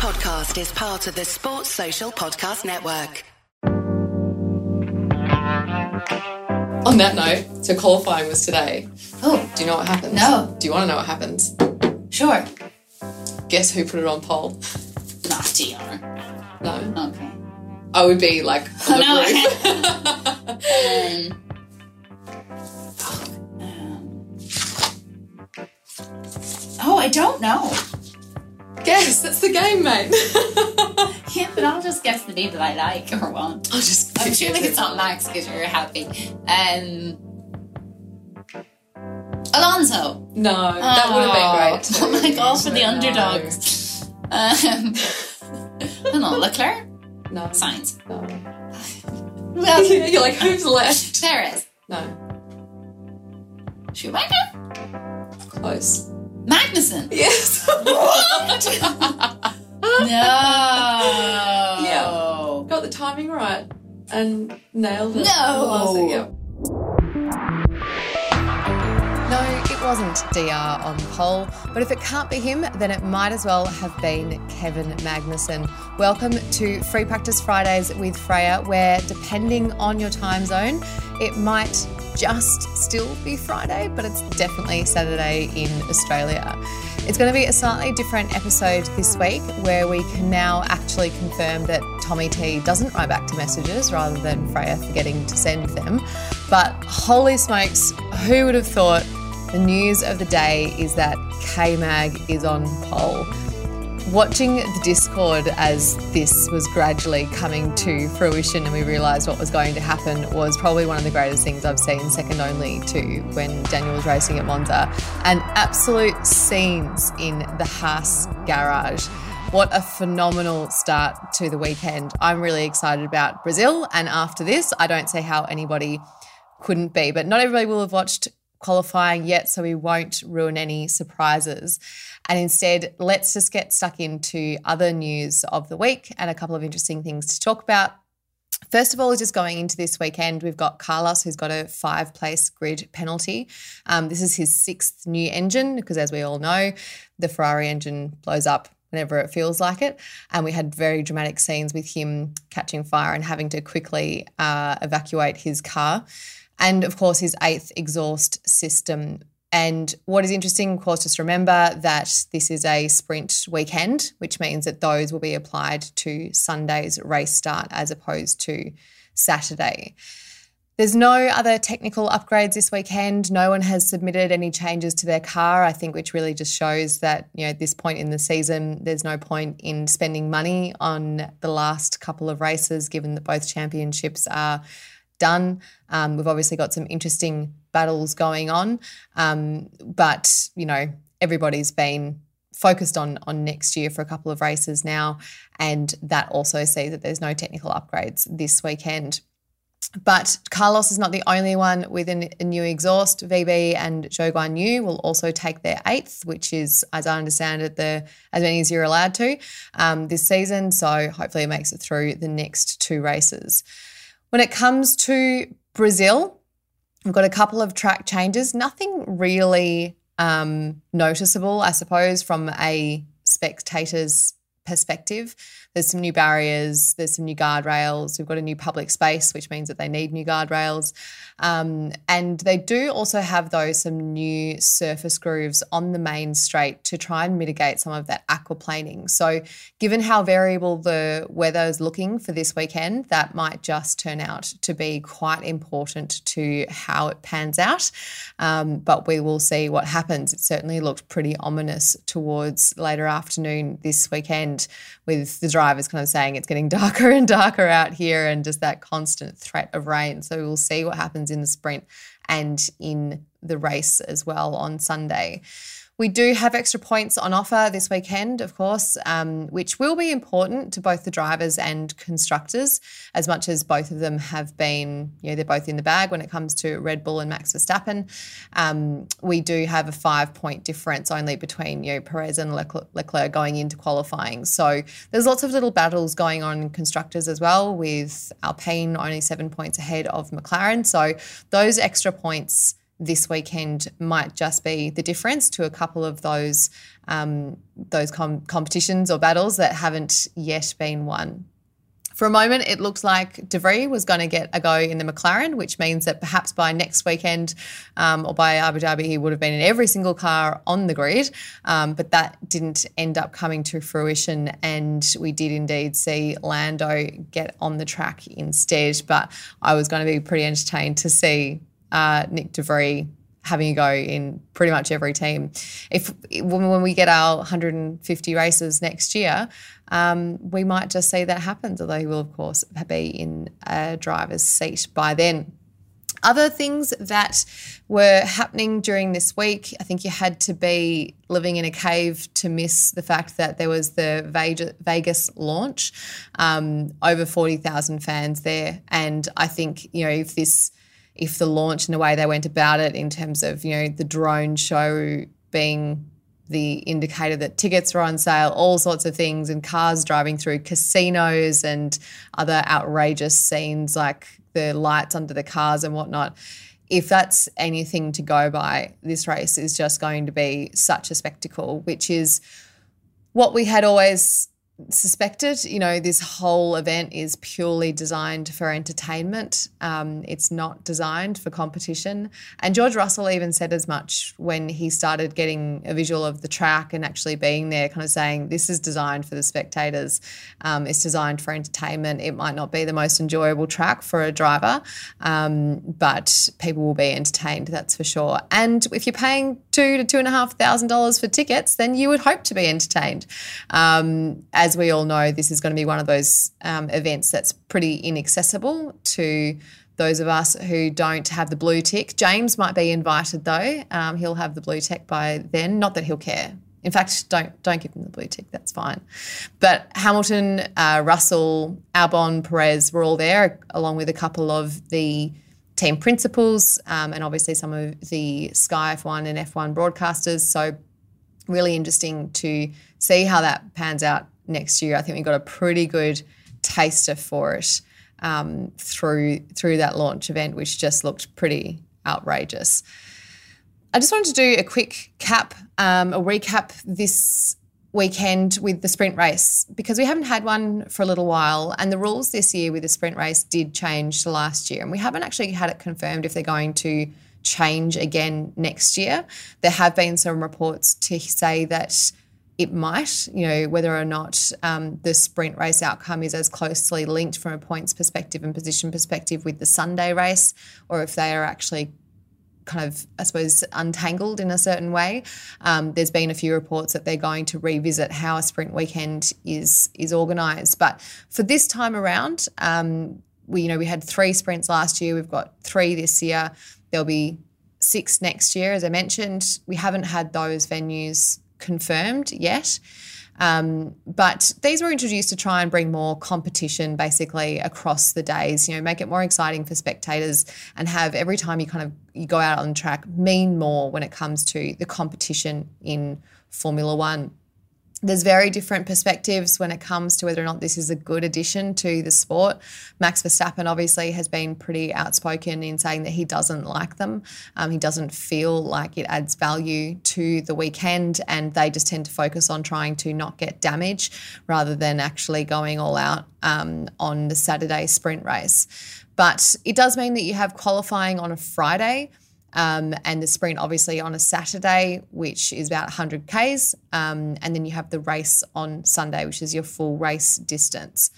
podcast is part of the Sports Social Podcast Network. On that note, so qualifying was today. Oh, Do you know what happens? No. Do you want to know what happens? sure. Guess who put it on pole? Not DR. No. Okay. I would be like on the Oh, roof. Um, oh, I don't know. Guess that's the game, mate. Yeah, but I'll just guess the name that I like or want. I'll just. I'm sure like it's not Max because you're happy. Um, Alonso. No, that would have been great. Too. Oh my god, for the No. underdogs. Um, don't Leclerc? No. Sainz. No. Else? You're like, who's left? Perez. No. Schumacher? Close. Magnussen. Yes. No. Yeah. Got the timing right and nailed it. No. Yep. No, it wasn't DR on pole, but if it can't be him, then it might as well have been Kevin Magnussen. Welcome to Free Practice Fridays with Freya, where depending on your time zone, it might just still be Friday, but it's definitely Saturday in Australia. It's going to be a slightly different episode this week where we can now actually confirm that Tommy T doesn't write back to messages rather than Freya forgetting to send them. But holy smokes, who would have thought the news of the day is that K Mag is on pole? Watching the Discord as this was gradually coming to fruition and we realised what was going to happen was probably one of the greatest things I've seen, second only to when Daniel was racing at Monza. And absolute scenes in the Haas garage. What a phenomenal start to the weekend. I'm really excited about Brazil. And after this, I don't see how anybody couldn't be. But not everybody will have watched qualifying yet, so we won't ruin any surprises. And instead, let's just get stuck into other news of the week and a couple of interesting things to talk about. First of all, just going into this weekend, we've got Carlos, who's got a five place grid penalty. Um, this is his sixth new engine, because as we all know, the Ferrari engine blows up whenever it feels like it. And we had very dramatic scenes with him catching fire and having to quickly uh, evacuate his car. And of course, his eighth exhaust system. And what is interesting, of course, just remember that this is a sprint weekend, which means that those will be applied to Sunday's race start as opposed to Saturday. There's no other technical upgrades this weekend. No one has submitted any changes to their car, I think, which really just shows that, you know, at this point in the season, there's no point in spending money on the last couple of races, given that both championships are done. Um, we've obviously got some interesting battles going on, um, but, you know, everybody's been focused on on next year for a couple of races now, and that also sees that there's no technical upgrades this weekend. But Carlos is not the only one with an, a new exhaust. VB and Zhou Guan Yu will also take their eighth, which is, as I understand it, the as many as you're allowed to um, this season. So hopefully it makes it through the next two races. When it comes to Brazil, we've got a couple of track changes. Nothing really um, noticeable, I suppose, from a spectator's perspective. There's some new barriers, there's some new guardrails. We've got a new public space, which means that they need new guardrails. Um, and they do also have, though, some new surface grooves on the main straight to try and mitigate some of that aquaplaning. So, given how variable the weather is looking for this weekend, that might just turn out to be quite important to how it pans out. Um, but we will see what happens. It certainly looked pretty ominous towards later afternoon this weekend with the drivers kind of saying it's getting darker and darker out here and just that constant threat of rain. So we'll see what happens in the sprint and in the race as well on Sunday. We do have extra points on offer this weekend, of course, um, which will be important to both the drivers and constructors, as much as both of them have been, you know, they're both in the bag when it comes to Red Bull and Max Verstappen. Um, we do have a five point difference only between, you know, Perez and Leclerc, going into qualifying. So there's lots of little battles going on in constructors as well, with Alpine only seven points ahead of McLaren. So those extra points this weekend might just be the difference to a couple of those um, those com- competitions or battles that haven't yet been won. For a moment, it looked like De Vries was going to get a go in the McLaren, which means that perhaps by next weekend um, or by Abu Dhabi, he would have been in every single car on the grid. Um, but that didn't end up coming to fruition, and we did indeed see Lando get on the track instead. But I was going to be pretty entertained to see uh, Nick De Vries having a go in pretty much every team. If when we get our 150 races next year, um, we might just see that happens. Although he will, of course, be in a driver's seat by then. Other things that were happening during this week, I think you had to be living in a cave to miss the fact that there was the Vegas launch. Um, over 40,000 fans there. And I think, you know, if this if the launch and the way they went about it in terms of you know the drone show being the indicator that tickets were on sale, all sorts of things, and cars driving through casinos and other outrageous scenes like the lights under the cars and whatnot. If that's anything to go by, this race is just going to be such a spectacle, which is what we had always suspected. You know, this whole event is purely designed for entertainment. Um, it's not designed for competition. And George Russell even said as much when he started getting a visual of the track and actually being there, kind of saying, This is designed for the spectators. Um, it's designed for entertainment. It might not be the most enjoyable track for a driver, um, but people will be entertained, that's for sure. And if you're paying two to two and a half thousand dollars for tickets, then you would hope to be entertained. Um, as as we all know, this is going to be one of those um, events that's pretty inaccessible to those of us who don't have the blue tick. James might be invited though. Um, he'll have the blue tick by then. Not that he'll care. In fact, don't don't give him the blue tick. That's fine. But Hamilton, uh, Russell, Albon, Perez were all there, along with a couple of the team principals um, and obviously some of the Sky F1 and F1 broadcasters. So really interesting to see how that pans out next year. I think we got a pretty good taster for it um, through through that launch event, which just looked pretty outrageous. I just wanted to do a quick cap, um, a recap this weekend with the sprint race because we haven't had one for a little while and the rules this year with the sprint race did change to last year and we haven't actually had it confirmed if they're going to change again next year there have been some reports to say that it might, you know, whether or not um, the sprint race outcome is as closely linked from a points perspective and position perspective with the Sunday race, or if they are actually kind of, I suppose, untangled in a certain way. Um, there's been a few reports that they're going to revisit how a sprint weekend is is organised, but for this time around, um, we you know we had three sprints last year. We've got three this year. There'll be six next year, as I mentioned. We haven't had those venues confirmed yet. Um, but these were introduced to try and bring more competition basically across the days, you know, make it more exciting for spectators and have every time you kind of you go out on track mean more when it comes to the competition in Formula One there's very different perspectives when it comes to whether or not this is a good addition to the sport. Max Verstappen obviously has been pretty outspoken in saying that he doesn't like them. Um, he doesn't feel like it adds value to the weekend, and they just tend to focus on trying to not get damage rather than actually going all out um, on the Saturday sprint race. But it does mean that you have qualifying on a Friday. Um, and the sprint obviously on a Saturday, which is about 100 Ks. Um, and then you have the race on Sunday, which is your full race distance.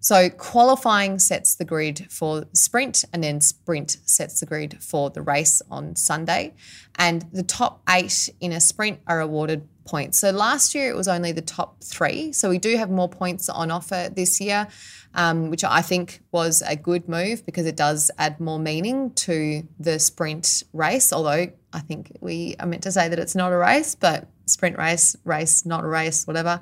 So qualifying sets the grid for sprint, and then sprint sets the grid for the race on Sunday. And the top eight in a sprint are awarded points. So last year it was only the top three. So we do have more points on offer this year um, which I think was a good move because it does add more meaning to the sprint race. Although I think we are meant to say that it's not a race, but sprint race, race, not a race, whatever.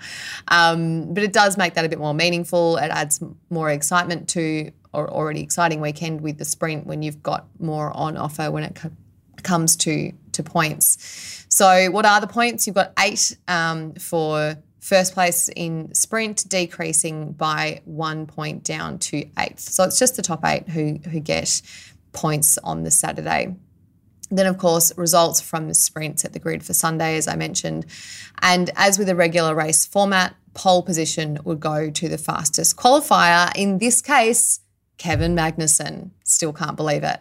Um, but it does make that a bit more meaningful. It adds more excitement to or already exciting weekend with the sprint when you've got more on offer when it co- comes to to points. So, what are the points? You've got eight um, for First place in sprint decreasing by one point down to eighth. So it's just the top eight who, who get points on the Saturday. Then, of course, results from the sprints at the grid for Sunday, as I mentioned. And as with a regular race format, pole position would go to the fastest qualifier. In this case, Kevin Magnussen. Still can't believe it.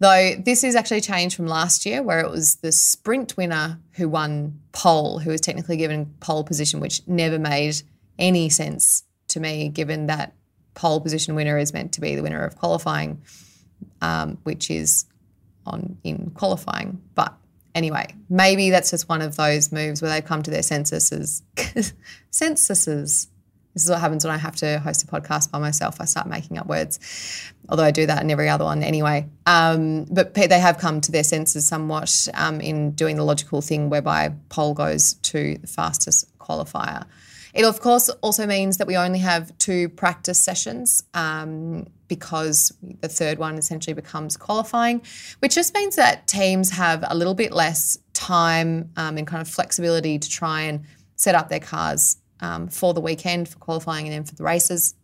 Though this is actually changed from last year, where it was the sprint winner who won pole, who was technically given pole position, which never made any sense to me, given that pole position winner is meant to be the winner of qualifying, um, which is on in qualifying. But anyway, maybe that's just one of those moves where they come to their censuses. censuses. This is what happens when I have to host a podcast by myself. I start making up words, although I do that in every other one anyway. Um, but they have come to their senses somewhat um, in doing the logical thing whereby pole goes to the fastest qualifier. It, of course, also means that we only have two practice sessions um, because the third one essentially becomes qualifying, which just means that teams have a little bit less time um, and kind of flexibility to try and set up their cars um, for the weekend, for qualifying, and then for the races,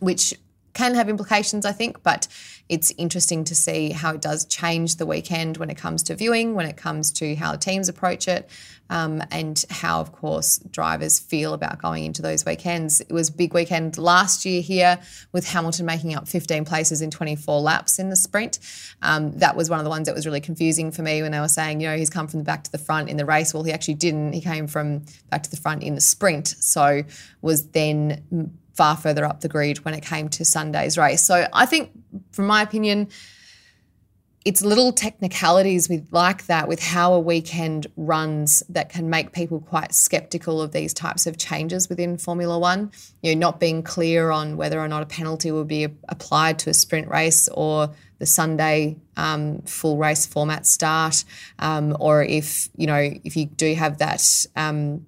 which can have implications, I think, but it's interesting to see how it does change the weekend when it comes to viewing, when it comes to how teams approach it, um, and how, of course, drivers feel about going into those weekends. It was a big weekend last year here with Hamilton making up 15 places in 24 laps in the sprint. Um, that was one of the ones that was really confusing for me when they were saying, you know, he's come from the back to the front in the race. Well, he actually didn't. He came from back to the front in the sprint. So was then far further up the grid when it came to Sunday's race. So I think, from my opinion, it's little technicalities with like that with how a weekend runs that can make people quite skeptical of these types of changes within Formula One. You know, not being clear on whether or not a penalty will be applied to a sprint race or the Sunday um, full race format start, um, or if you know if you do have that. Um,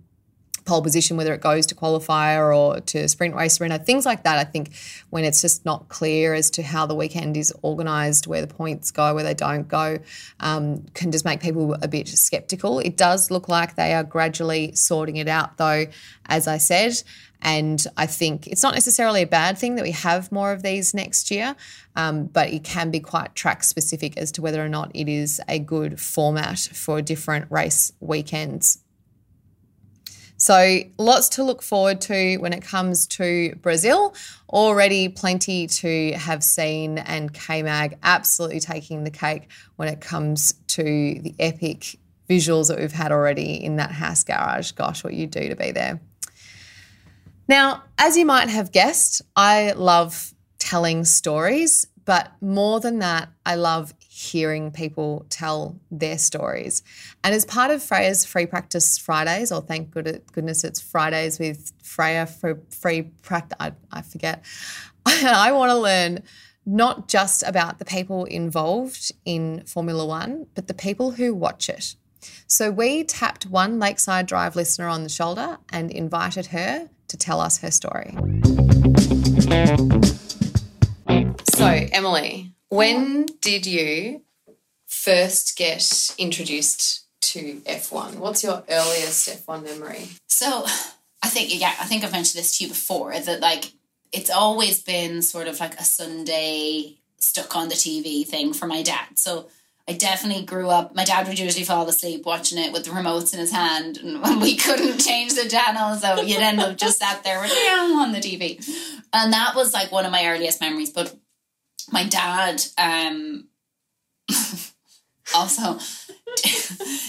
pole position, whether it goes to qualifier or to sprint race arena, things like that. I think when it's just not clear as to how the weekend is organised, where the points go, where they don't go, um, can just make people a bit sceptical. It does look like they are gradually sorting it out, though, as I said. And I think it's not necessarily a bad thing that we have more of these next year, um, but it can be quite track specific as to whether or not it is a good format for different race weekends. So, lots to look forward to when it comes to Brazil. Already plenty to have seen, and KMAG absolutely taking the cake when it comes to the epic visuals that we've had already in that Haas garage. Gosh, what you do to be there. Now, as you might have guessed, I love telling stories, but more than that, I love hearing people tell their stories. And as part of Freya's Free Practice Fridays, or thank goodness it's Fridays with Freya for free practice, I, I forget, I want to learn not just about the people involved in Formula One, but the people who watch it. So we tapped one Lakeside Drive listener on the shoulder and invited her to tell us her story. So, Emily, when did you first get introduced to F1? What's your earliest F1 memory? So, I think yeah, I think I've mentioned this to you before that like it's always been sort of like a Sunday stuck on the TV thing for my dad. So I definitely grew up. My dad would usually fall asleep watching it with the remotes in his hand, and we couldn't change the channel, so you'd end up just sat there with on the TV. And that was like one of my earliest memories. But my dad um also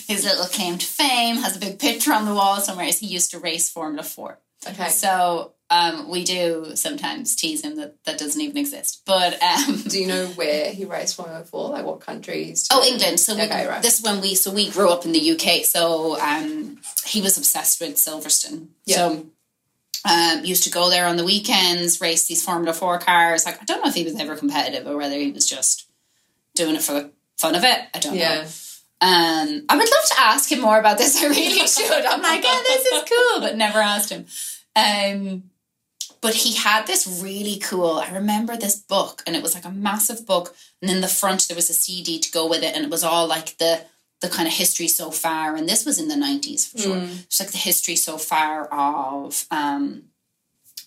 his little claim to fame has a big picture on the wall somewhere he used to race formula 4 okay. So um, we do sometimes tease him that that doesn't even exist but um, do you know where he raced formula 4 like what countries? Oh england. So okay, right. this is when we so we grew up in the uk so um, he was obsessed with silverstone. Yeah. so um, used to go there on the weekends, race these Formula Four cars. Like I don't know if he was ever competitive or whether he was just doing it for the fun of it. I don't yeah. know. Um, I would love to ask him more about this. I really should. I'm like, oh, this is cool, but never asked him. Um, but he had this really cool. I remember this book, and it was like a massive book, and in the front there was a CD to go with it, and it was all like the the kind of history so far, and this was in the 90s for sure. Mm. It's like the history so far of um,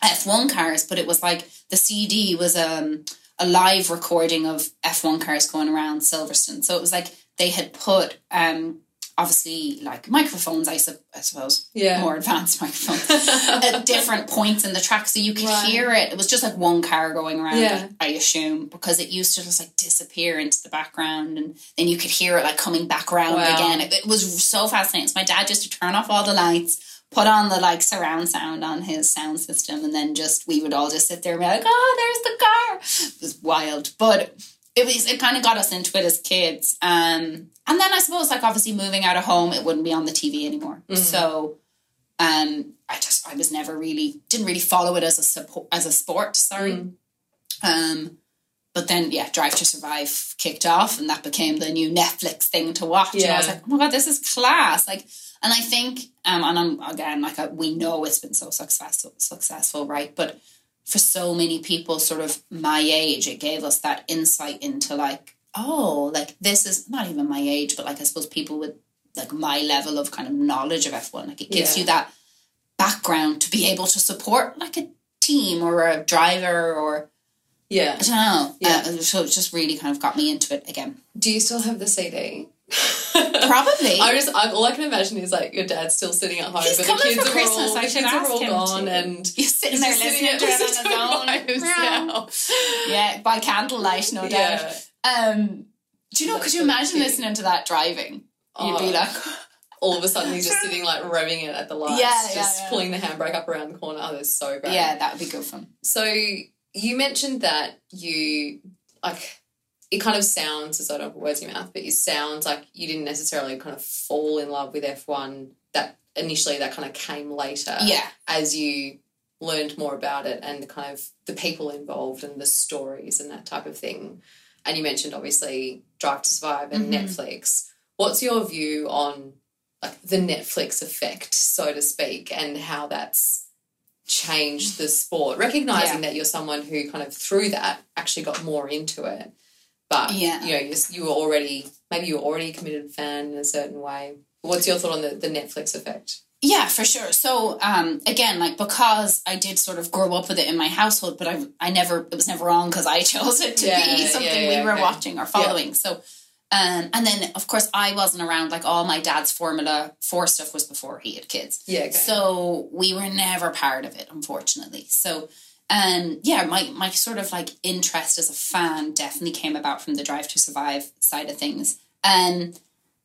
F1 cars, but it was like the CD was um, a live recording of F1 cars going around Silverstone. So it was like they had put um obviously like microphones I, su- I suppose Yeah. more advanced microphones at different points in the track so you could Right. hear it it was just like one car going around Yeah. I assume because it used to just like disappear into the background and then you could hear it like coming back around Wow. again it, it was so fascinating so my dad just to turn off all the lights put on the like surround sound on his sound system and then just we would all just sit there and be like oh there's the car it was wild but it was it kind of got us into it as kids um and then i suppose like obviously moving out of home it wouldn't be on the tv anymore. So um i just i was never really didn't really follow it as a support as a sport sorry. Um but then yeah drive to survive kicked off and that became the new netflix thing to watch. And i was like oh my god this is class. Like and i think um and i'm again like I, we know it's been so successful successful right? But for so many people sort of my age it gave us that insight into like oh like this is not even my age but like i suppose people with like my level of kind of knowledge of f1 like it gives Yeah. you that background to be able to support like a team or a driver or Yeah. I don't know. Yeah. Uh, so it just really kind of got me into it again. Do you still have the CD? Probably. I just I, all I can imagine is like your dad's still sitting at home, He's but coming the kids for are Christmas, all I should ask all him gone, to. and He's sitting there listening to it on his own. yeah, by candlelight, no doubt. Yeah. Um, do you know? Could you imagine listening to that driving? You'd be Oh. like, All of a sudden, he's just sitting like revving it at the lights, Yeah, yeah, just yeah. pulling the handbrake up around the corner. Oh, that's so great. yeah, that would be good fun. So you mentioned that you like it kind of sounds as I don't put words in your mouth, but it sounds like you didn't necessarily kind of fall in love with F one. That initially that kind of came later. Yeah, As you learned more about it and the kind of the people involved and the stories and that type of thing. And you mentioned obviously Drive to Survive and Mhm. Netflix. What's your view on like the Netflix effect, so to speak, and how that's changed the sport? Recognizing that you're someone who kind of through that actually got more into it, but Yeah. you know you, you were already maybe you were already a committed fan in a certain way. What's your thought on the, the Netflix effect? Yeah, for sure. So um, again, like because I did sort of grow up with it in my household, but I I never it was never on because I chose it to Yeah, be yeah, something yeah, we were okay. watching or following. So um, and then of course I wasn't around. Like all my dad's Formula Four stuff was before he had kids. Yeah, okay. So we were never part of it, unfortunately. So um yeah, my my sort of like interest as a fan definitely came about from the Drive to Survive side of things. Um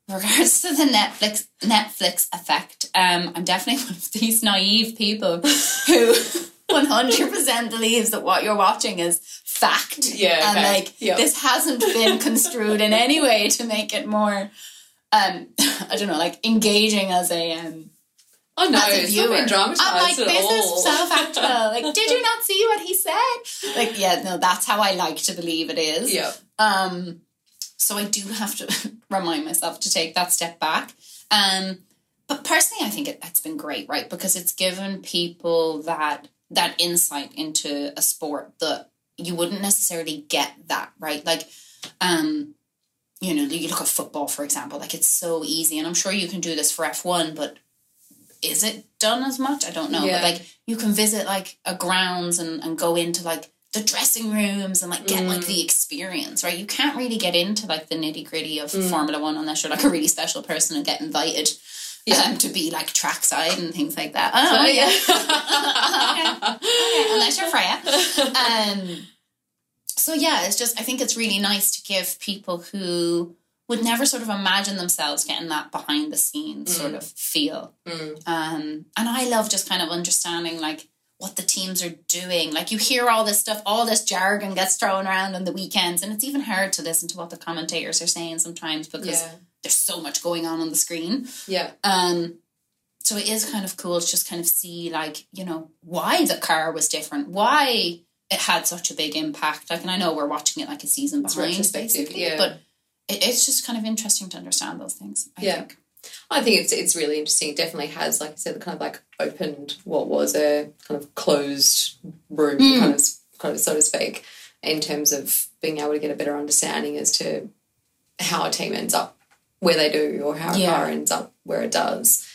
regards to the Netflix Netflix effect, um, I'm definitely one of these naive people who 100% believes that what you're watching is fact. Yeah, and okay. like Yep. this hasn't been construed in any way to make it more, um, I don't know, like engaging as a um, Oh no, it's not been dramatized I'm like, at this all. is so factual. Like, did you not see what he said? Like, yeah, no, that's how I like to believe it is. yeah, Um, so I do have to remind myself to take that step back. Um, but personally, I think it, it's been great, right? Because it's given people that that insight into a sport that you wouldn't necessarily get that, right? Like, um, you know, you look at football, for example, like it's so easy, and I'm sure you can do this for F1, but is it done as much? I don't know. Yeah. But like you can visit like a grounds and, and go into like the dressing rooms and like get like Mm. the experience, right? You can't really get into like the nitty gritty of Mm. Formula One unless you're like a really special person and get invited Yeah. um, to be like trackside and things like that. Oh, So, yeah. Okay, unless you're Freya. Um, so yeah, it's just I think it's really nice to give people who would never sort of imagine themselves getting that behind the scenes sort of feel. Mm. Um, and I love just kind of understanding like what the teams are doing. Like you hear all this stuff, all this jargon gets thrown around on the weekends, and it's even hard to listen to what the commentators are saying sometimes because yeah, there's so much going on on the screen. yeah, Um, so it is kind of cool to just kind of see like you know why the car was different, why it had such a big impact. Like, and I know we're watching it like a season behind, basically, yeah. but it, it's just kind of interesting to understand those things. I Yeah. think. I think it's it's really interesting. It definitely has, like I said, the kind of like opened what was a kind of closed room, Mm. kind of kind of so to speak, in terms of being able to get a better understanding as to how a team ends up where they do or how a car ends up where it does.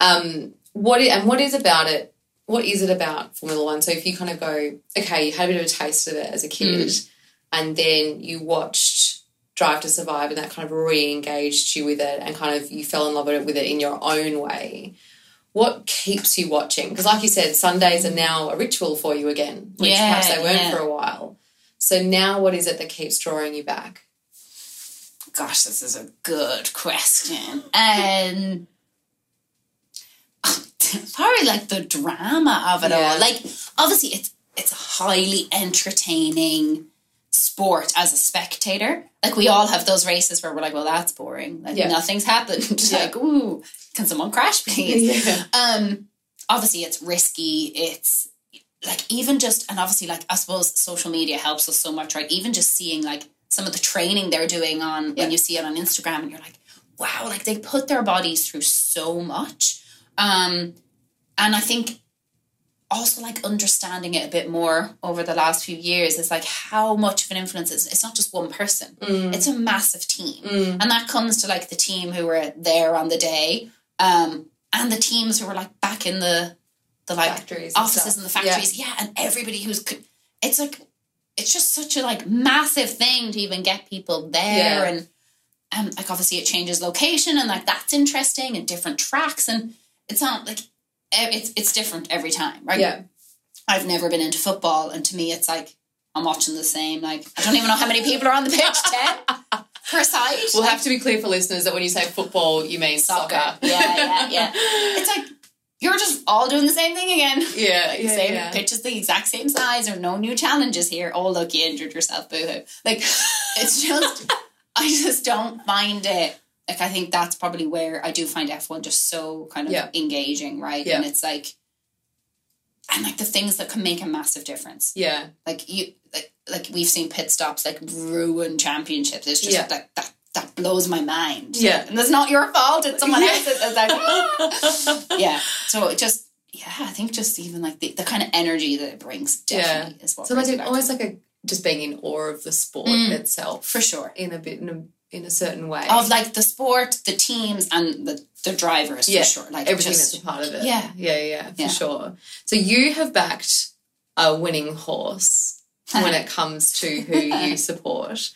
Um, what i- and what is about it? What is it about Formula One? So if you kind of go, okay, you had a bit of a taste of it as a kid, Mm. and then you watched Drive to Survive and that kind of re-engaged you with it and kind of you fell in love with it in your own way. What keeps you watching? Because like you said, Sundays are now a ritual for you again, which Yeah, perhaps they weren't yeah. for a while. So now what is it that keeps drawing you back? Gosh, this is a good question. Um, probably like the drama of it Yeah. all. Like, obviously, it's it's a highly entertaining sport as a spectator. Like, we all have those races where we're like, "Well, that's boring. Like, Yeah. nothing's happened." Yeah. like, ooh, can someone crash, please? Yeah. um obviously it's risky it's like even just and obviously like i suppose social media helps us so much right even just seeing like some of the training they're doing on when you see it on instagram and you're like wow like they put their bodies through so much um and i think also like understanding it a bit more over the last few years is like how much of an influence it's, it's not just one person it's a massive team Mm. and that comes to like the team who were there on the day um and the teams who were like back in the the like Factories offices stuff. and the factories yeah. and everybody who's it's like it's just such a like massive thing to even get people there Yeah. and um like obviously it changes location and like that's interesting and different tracks and it's not like it's it's different every time right Yeah. I've never been into football, and to me, it's like I'm watching the same. Like I don't even know how many people are on the pitch. Ten per side. We'll Like, have to be clear for listeners that when you say football, you mean soccer. Yeah, yeah, yeah. It's like you're just all doing the same thing again. yeah, The yeah, same yeah. pitch is the exact same size. Or no new challenges here. Oh look, you injured yourself. Boo hoo. Like it's just I just don't find it. Like I think that's probably where I do find F one just so kind of Yeah. engaging, right? Yeah. And it's like. And like the things that can make a massive difference Yeah, like you like like we've seen pit stops like ruin championships. It's just Yeah. like that that blows my mind. Yeah. And it's not your fault, it's someone Yeah. else's. It's like "Ah." Yeah. So it just yeah, I think just even like the, the kind of energy that it brings definitely is what So like back like a just being in awe of the sport Mm. itself for sure. in a bit in a in a certain way Of like the sport, the teams and the the drivers yeah, for sure. Like everything just, that's a part of it. Yeah. yeah, yeah, for Yeah. sure. So you have backed a winning horse when it comes to who you support.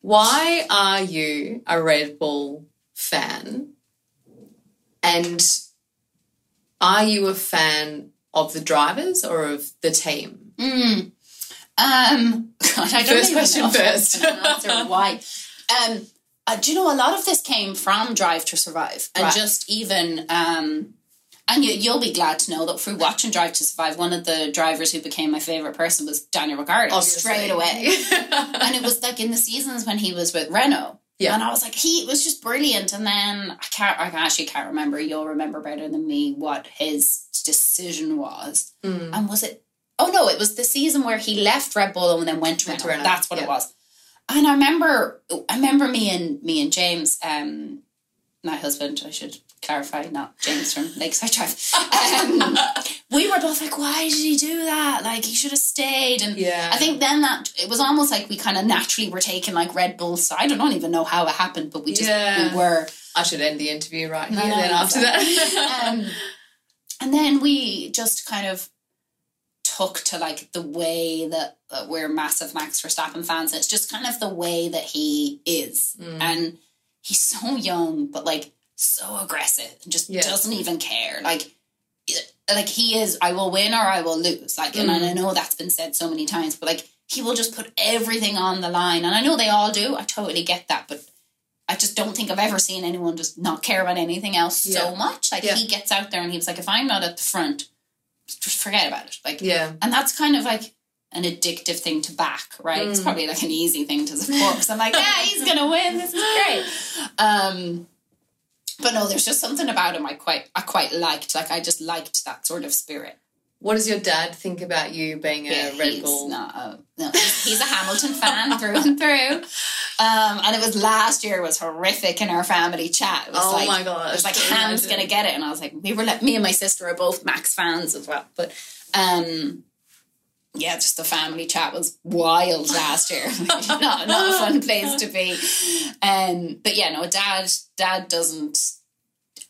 Why are you a Red Bull fan? And are you a fan of the drivers or of the team? Mm. Um, God, I don't First question know if I first. why. Um, uh, do you know a lot of this came from Drive to Survive, and Right. just even um, and you, you'll be glad to know that through watching Drive to Survive, one of the drivers who became my favorite person was Daniel Ricciardo Oh, straight away, and it was like in the seasons when he was with Renault. Yeah. And I was like, he was just brilliant. And then I can't, I actually can't remember. You'll remember better than me what his decision was. Mm. And was it? Oh no, it was the season where he left Red Bull and then went to Went to Renault. Renault, That's what yeah. it was. And I remember, I remember me and me and James, um, my husband. I should clarify, not James from Lakeside Drive. Um, we were both like, why did he do that? Like he should have stayed. And Yeah. I think then that it was almost like we kind of naturally were taking like Red Bull's side. I don't even know how it happened, but we just Yeah. we were. I should end the interview right No, here no, then no, after that. um, and then we just kind of took to like the way that, that we're massive Max Verstappen fans. It's just kind of the way that he is, Mm. and he's so young, but like so aggressive and just Yeah. doesn't even care. Like, like he is. I will win or I will lose. Like, and Mm. I know that's been said so many times, but like he will just put everything on the line, and I know they all do. I totally get that, but. I just don't think I've ever seen anyone just not care about anything else Yeah. so much. Like Yeah. he gets out there and he was like, if I'm not at the front, just forget about it. Like, yeah. and that's kind of like an addictive thing to back, right? It's Mm. probably like an easy thing to support because I'm like, yeah, he's gonna win. This is great. Um, but no, there's just something about him I quite I quite liked. Like I just liked that sort of spirit. What does your dad think about you being a Yeah, Red he's Bull? Not a, no, he's, a Hamilton fan through and through. Um, and it was last year was horrific in our family chat. It was Oh like, my gosh, It was like Ham's gonna get it, and I was like, we were like, me and my sister are both Max fans as well. But um, yeah, just the family chat was wild last year. not not a fun place to be. Um, but yeah, no, dad dad doesn't.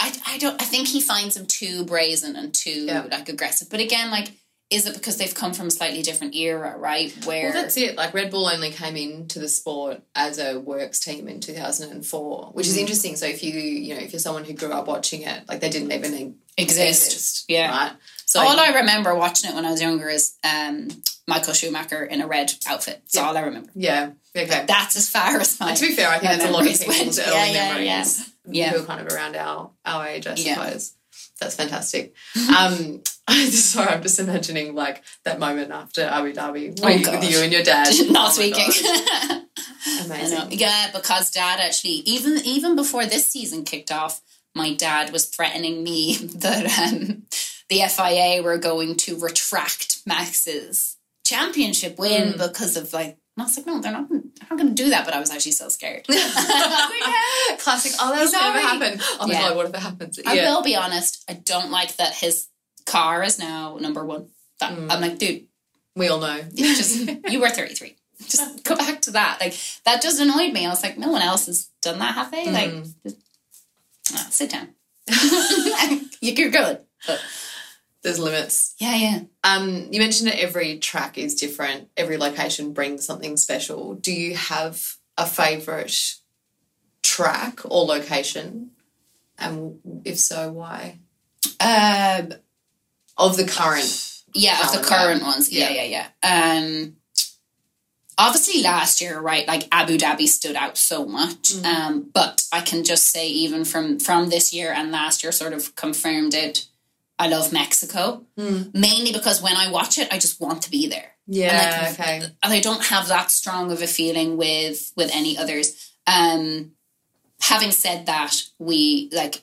I, I don't I think he finds them too brazen and too Yeah. like aggressive. But again, like is it because they've come from a slightly different era, right? Where Well, that's it. Like Red Bull only came into the sport as a works team in 2004, which is Mhm. interesting. So if you, you know, if you're someone who grew up watching it, like they didn't even e- exist. Yeah. right? So all I remember watching it when I was younger is um, Michael Schumacher in a red outfit. That's Yeah. all I remember. yeah, okay. That's as far as my. And to be fair, I think that's a lot of memories people's early Yeah, yeah, memories Yeah. who are kind of around our, our age, I suppose. Yeah. That's fantastic. um, I just sorry, I'm just imagining like that moment after Abu Dhabi Oh, with, with you and your dad. Not Oh speaking. Amazing. Yeah, because dad actually even even before this season kicked off, my dad was threatening me that um, the FIA were going to retract Max's championship win Mm. because of like. And I was like, no, they're not. They're not going to do that. But I was actually so scared. Classic. Oh, that'll never Sorry. happen. Oh my Yeah. god, what if it happens? I will be honest. I don't like that his car is now number one. That, Mm. I'm like, dude, We all know. you just you were 33. Just go back to that. Like that just annoyed me. I was like, no one else has done that, have they? Like, Mm. just, ah, sit down. You're good. But There's limits. yeah, yeah. Um, you mentioned that every track is different. Every location brings something special. Do you have a favorite track or location? And if so, why? Um, Of the current. yeah, of the current ones. Yeah, Yeah. yeah, yeah. Um, obviously last year, right? Like Abu Dhabi stood out so much. Mhm. Um, but I can just say, even from from this year and last year, sort of confirmed it. I love Mexico Mm. mainly because when I watch it, I just want to be there. Yeah, like, okay. and I don't have that strong of a feeling with with any others. Um, having said that, we like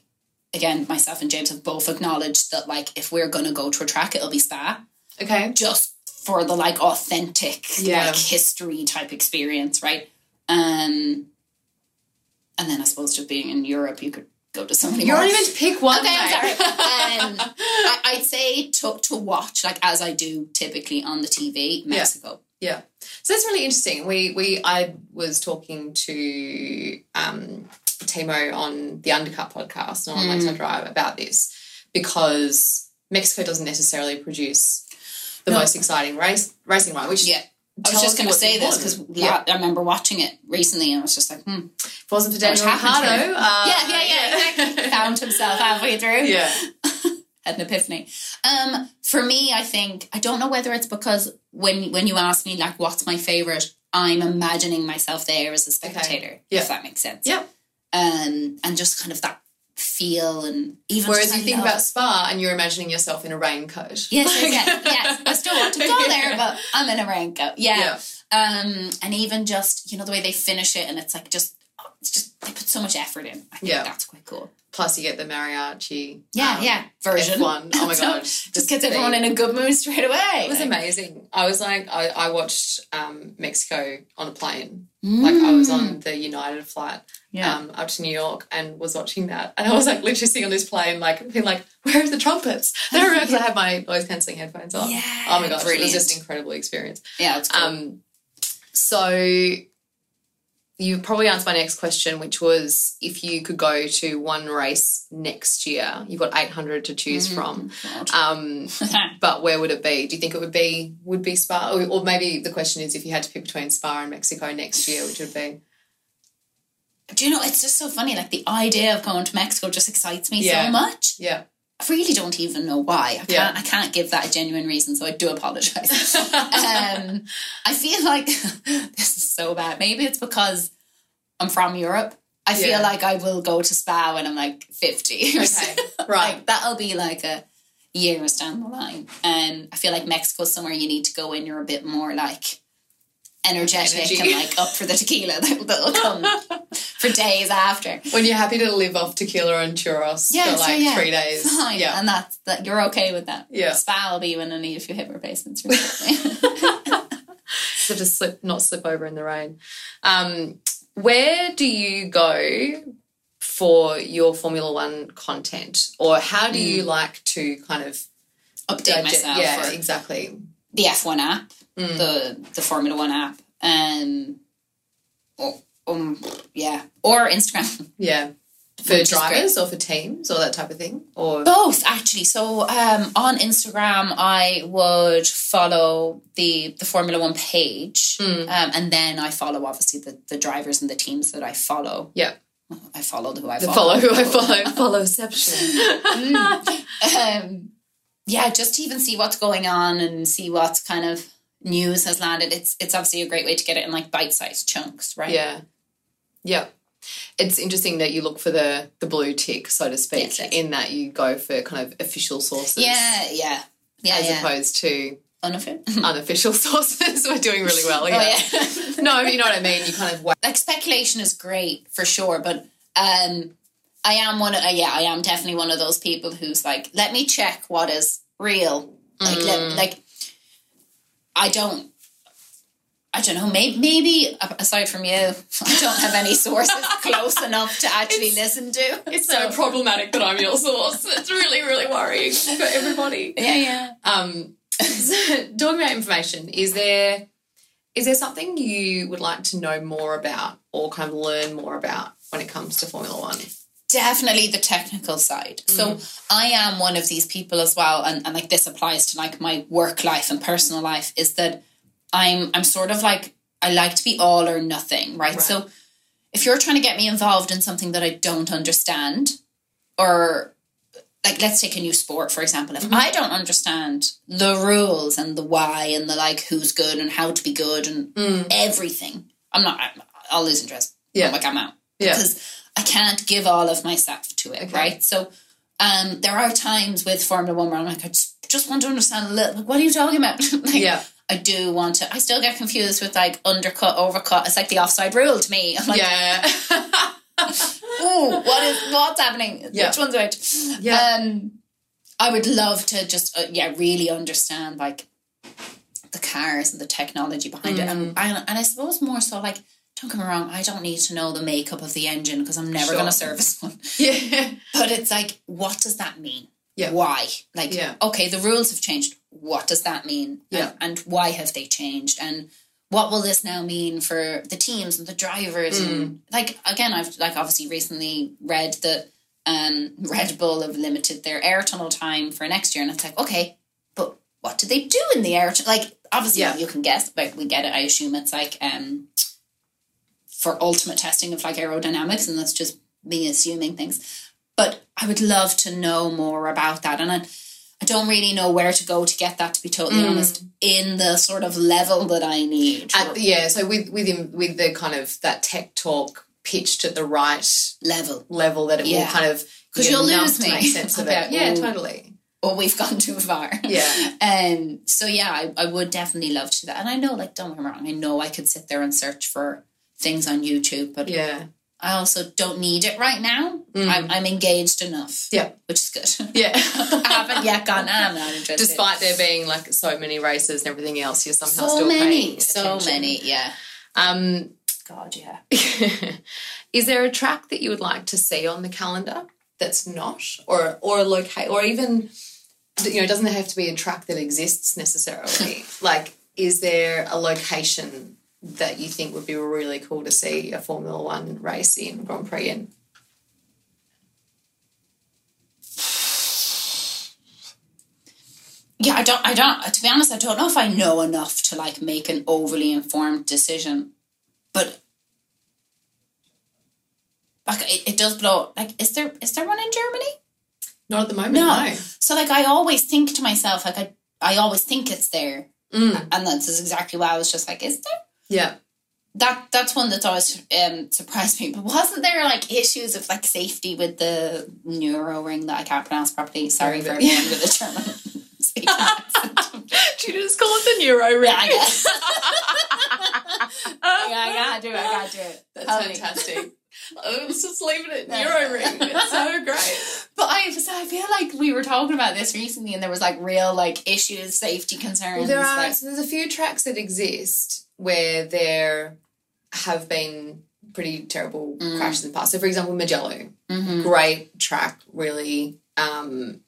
again, myself and James have both acknowledged that like if we're gonna go to a track, it'll be Spa Okay. just for the like authentic Yeah. like history type experience, right? Um, and then I suppose just being in Europe, you could go to so many. More. only meant to pick one. Okay, I'm sorry. um, I, I'd say to to watch like as I do typically on the TV, Mexico. Yeah. So that's really interesting. We we I was talking to um Timo on the Undercut podcast and on Mm. Lakeside Drive about this because Mexico doesn't necessarily produce the No. most exciting race racing ride, which Yeah. I was just going to say this because yeah. I remember watching it recently and I was just like, hmm. if it wasn't for Daniel Ricciardo. Uh, yeah, yeah, yeah, exactly. Found himself halfway through. yeah. Had an epiphany. Um, for me, I think I don't know whether it's because when when you ask me like what's my favorite, I'm imagining myself there as a spectator. Yeah. If that makes sense. Yeah. Um, and just kind of that feel and even Whereas you think about Spa and you're imagining yourself in a raincoat. Yes, yes, yes, yes. I still want to go there, but I'm in a raincoat. Yeah. Yeah. Um, and even just you know the way they finish it, and it's like just it's just they put so much effort in. I think Yeah. that's quite cool. Plus you get the mariachi. Yeah, um, yeah. Version F1. Oh my So, god. just gets everyone in a good mood straight away. It was amazing. I was like, I, I watched um, Mexico on a plane. Mm. Like I was on the United flight Yeah. um, up to New York and was watching that. And I was like literally sitting on this plane, like being like, where are the trumpets? They're because I had my noise cancelling headphones on. Yeah, Oh my gosh, it was just an incredible experience. yeah, it's cool. Um, so you probably answered my next question, which was if you could go to one race next year, you've got 800 to choose Mhm. from. Um, but where would it be? Do you think it would be would be Spa, or, or maybe the question is if you had to pick between Spa and Mexico next year, which would be? Do you know? It's just so funny. Like the idea of going to Mexico just excites me Yeah. so much. Yeah, I really don't even know why. I can't. Yeah. I can't give that a genuine reason. So I do apologize. um, I feel like this is so bad. Maybe it's because I'm from Europe. I feel Yeah. like I will go to Spa when I'm like 50. or so. Okay, right. like that'll be like a years down the line. And I feel like Mexico's somewhere you need to go when you're a bit more like energetic Energy. and like up for the tequila that, that'll come for days after. when you're happy to live off tequila and churros Yeah, for so like yeah, three days. Fine. Yeah, And that's that you're okay with that. Yeah. Spa will be when I need a few hip replacements so just slip, not slip over in the rain. Um, where do you go for your Formula One content, or how do you like to kind of Update myself Yeah, exactly. the F1 app, Mm. the the Formula One app. Um, or, um yeah. Or Instagram. Yeah, For drivers or for teams or that type of thing? Or Both actually. So um, on Instagram, I would follow the the Formula One page, Hmm. um, and then I follow obviously the, the drivers and the teams that I follow. yeah. I followed who I follow. follow who I follow. Followception. um, yeah, just to even see what's going on and see what kind of news has landed. It's it's obviously a great way to get it in like bite sized chunks, right? Yeah. Yeah. It's interesting that you look for the the blue tick, so to speak, Yes, yes. in that you go for kind of official sources. yeah, yeah, yeah. As yeah. opposed to Unofficial. unofficial sources. We're doing really well. Yeah. Oh, yeah. no, you know what I mean. You kind of like speculation is great for sure, but um, I am one of uh, yeah, I am definitely one of those people who's like, let me check what is real. Like, Mm. let, like I don't. I don't know. Maybe, maybe aside from you, I don't have any sources close enough to actually It's- listen to. It's so problematic that I'm your source. It's really, really worrying for everybody. yeah, yeah. Um, so talking about information, is there is there something you would like to know more about or kind of learn more about when it comes to Formula One? Definitely the technical side. So mm-hmm. I am one of these people as well, and, and like this applies to like my work life and personal life, is that I'm I'm sort of like I like to be all or nothing, right? Right. So if you're trying to get me involved in something that I don't understand, or like let's take a new sport for example, if mm-hmm. I don't understand the rules and the why and the like who's good and how to be good and mm. everything, I'm not I'll lose interest. Yeah. Like I'm out Yeah. because I can't give all of myself to it, Okay. right? So um, there are times with Formula One where I'm like, I just, just want to understand a little. Like, what are you talking about? like, Yeah. I do want to. I still get confused with like undercut, overcut. It's like the offside rule to me. I'm like, yeah. oh, what is what's happening? Yeah. Which one's which? Yeah. Um, I would love to just uh, yeah really understand like the cars and the technology behind it, Mm. and, and and I suppose more so like. Don't get me wrong, I don't need to know the makeup of the engine because I'm never Sure. going to service one. yeah. But it's like, what does that mean? Yeah. Why? Like, Yeah. okay, the rules have changed. What does that mean? Yeah. And, and why have they changed? And what will this now mean for the teams and the drivers? Mm. And like, again, I've like obviously recently read that um, Red Bull have limited their air tunnel time for next year, and it's like, okay, but what do they do in the air? tunnel? like, obviously, Yeah. you can guess, but we get it. I assume it's like um, for ultimate testing of like aerodynamics, and that's just me assuming things. But I would love to know more about that, and I, I don't really know where to go to get that. To be totally Mm. honest, in the sort of level that I need, At yeah. So with with him with the kind of that tech talk pitched at the right level. level that it will kind of 'Cause get you'll lose me. make sense of I'll it. Yeah, "Ooh." totally. Or we've gone too far. Yeah. Um. So yeah, I, I would definitely love to do that, and I know, like, don't get me wrong, I know I could sit there and search for things on YouTube, but Yeah. I also don't need it right now. Mm. I'm, I'm engaged enough. Yeah. which is good. Yeah. I haven't yet gone. I'm not interested. Despite there being like so many races and everything else, you're somehow so still many, paying so attention. many. Yeah. Um, God, yeah. is there a track that you would like to see on the calendar that's not, or or a locate, or even you know, it doesn't have to be a track that exists necessarily. like, is there a location that you think would be really cool to see a Formula One race in Grand Prix in? Yeah, I don't. I don't. To be honest, I don't know if I know enough to like make an overly informed decision. But like, it, it does blow. Like, is there is there one in Germany? Not at the moment. No. No. So like, I always think to myself, like, I I always think it's there, Mm, and that's exactly why I was just like, is there? Yeah. That that's one that's always um, surprised me. But wasn't there like issues of like safety with the neuro ring that I can't pronounce properly? Sorry for Yeah. everyone with a German speaking accent. Should you just call it the Neuro ring? Yeah, I guess. yeah, I gotta do it. I gotta do it. That's Tell fantastic. Oh, Let's just leaving it. Neuro ring. It's so great. But I, so I feel like we were talking about this recently, and there was like real like issues, safety concerns. Well, there are like, so there's a few tracks that exist where there have been pretty terrible Mm. crashes in the past. So, for example, Mugello, Mhm. great track, really um,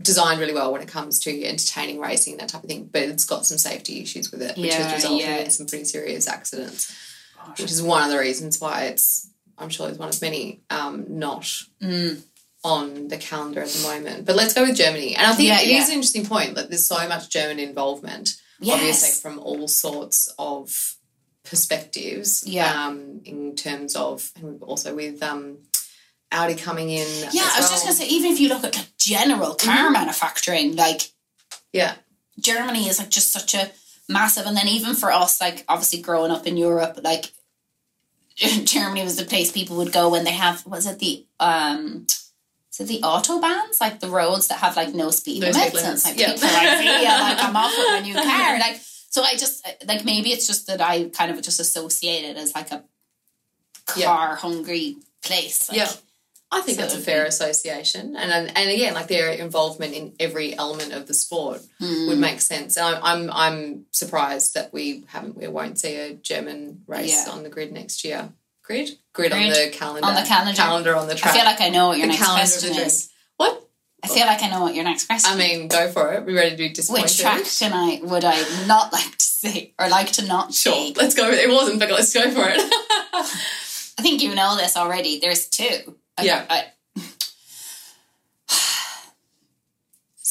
designed really well when it comes to entertaining racing that type of thing. But it's got some safety issues with it, which Yeah, has resulted yeah. in some pretty serious accidents. Gosh. Which is one of the reasons why it's I'm sure it's one of many, um, not Mm. on the calendar at the moment. But let's go with Germany. And I think Yeah, it is an interesting point that there's so much German involvement, obviously from all sorts of perspectives. Yeah. Um, in terms of, and also with um, Audi coming in. Yeah, I was just gonna say, even if you look at like general car manufacturing, like Yeah. Germany is like just such a massive, and then even for us, like obviously growing up in Europe, like Germany was the place people would go when they have was it the um. So the autobahns, like the roads that have like no speed No limits, limits, like yeah. people like, yeah, like I'm off with my new car. Like so, I just like maybe it's just that I kind of just associate it as like a car hungry place. Like, Yeah. I think So that's a fair be- association, and and and again, like their involvement in every element of the sport Mm. would make sense. And I'm I'm, I'm surprised that we haven't we won't see a German race Yeah. on the grid next year. Grid, grid, on the calendar, On the calendar. calendar on the track. I feel like I know what your the next question is. What? I feel like I know what your next question. I mean, go for it. We ready to be disappointed? Which track I would I not like to see or like to not Sure, see? let's go. It wasn't, but let's go for it. I think you know this already. There's two. I- Yeah. I,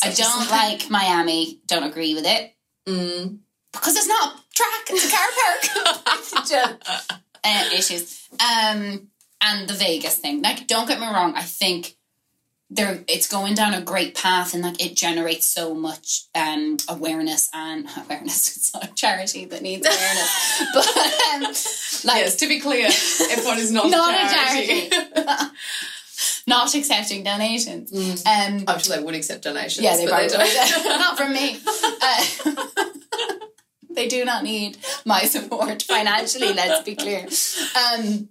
I don't like Miami. Don't agree with it Mm. because it's not a track. It's a car park. It's just, uh, issues. Um, and the Vegas thing. Like, don't get me wrong. I think there it's going down a great path, and like it generates so much um awareness and awareness. It's not a charity that needs awareness, but um, like Yes, to be clear, F1 is not, Not a a charity. not accepting donations. Mm. Um, I'm sure they would accept donations. yeah, they but probably would. not from me. Uh, they do not need my support financially. Let's be clear. Um,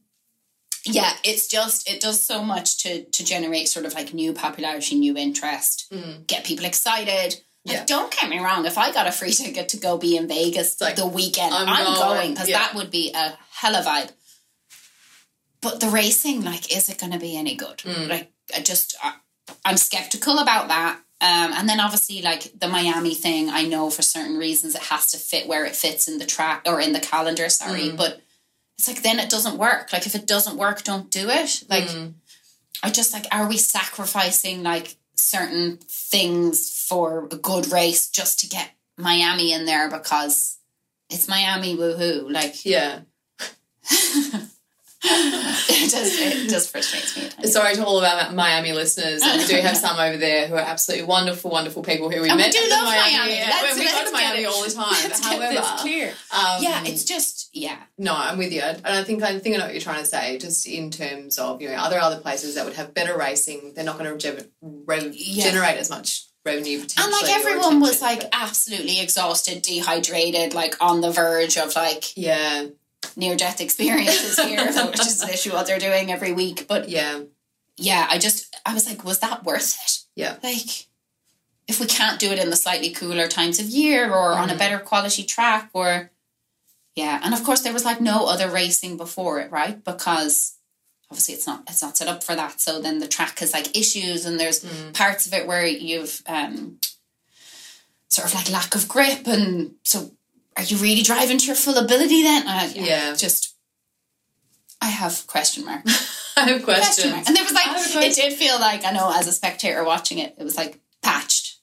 yeah, it's just it does so much to to generate sort of like new popularity, new interest, Mm. get people excited. Like, don't get me wrong. If I got a free ticket to go be in Vegas like, the weekend, I'm I'm, going, because yeah. that would be a hella vibe. But the racing, like, is it going to be any good? Mm. Like, I just, I, I'm skeptical about that. Um, and then obviously, like the Miami thing, I know for certain reasons it has to fit where it fits in the track or in the calendar. Sorry, Mm. but it's like then it doesn't work. Like if it doesn't work, don't do it. Like Mm. I just like, are we sacrificing like certain things for a good race just to get Miami in there because it's Miami? Woohoo! Like Yeah. it does. It just frustrates me. Sorry to all of our Miami listeners. We do have some over there who are absolutely wonderful, wonderful people who we And we met do love Miami. Miami. Yeah, Let's- we go to Miami it- all the time. Let's However, clear. um, yeah, it's just yeah. no, I'm with you, and I think I think I know what you're trying to say. Just in terms of you know, are there other places that would have better racing? They're not going to re- Yeah. generate as much revenue potentially. And like everyone was like but- absolutely exhausted, dehydrated, like on the verge of like yeah, near death experiences here, which is literally what they're doing every week. But yeah, yeah, I just I was like, was that worth it? yeah, Like, if we can't do it in the slightly cooler times of year or on a Mhm. better quality track, or yeah, and of course there was like no other racing before it, right? Because obviously it's not it's not set up for that. So then the track has like issues, and there's Mm. parts of it where you've um sort of like lack of grip, and so are you really driving to your full ability then? Uh, Yeah. just. I have question mark I have question mark. And there was like, I have a it did feel like, I know as a spectator watching it, it was like patched,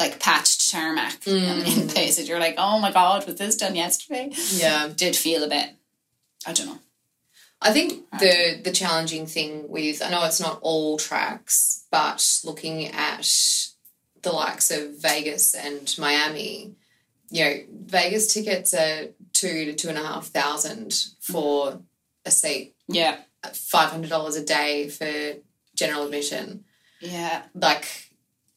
like patched tarmac Mm. in places. You're like, oh my God, was this done yesterday? Yeah, Did feel a bit, I don't know. I think the the challenging thing with I know it's not all tracks, but looking at the likes of Vegas and Miami, you know, Vegas tickets are two to two and a half thousand for a seat, Yeah. five hundred dollars a day for general admission. Yeah. Like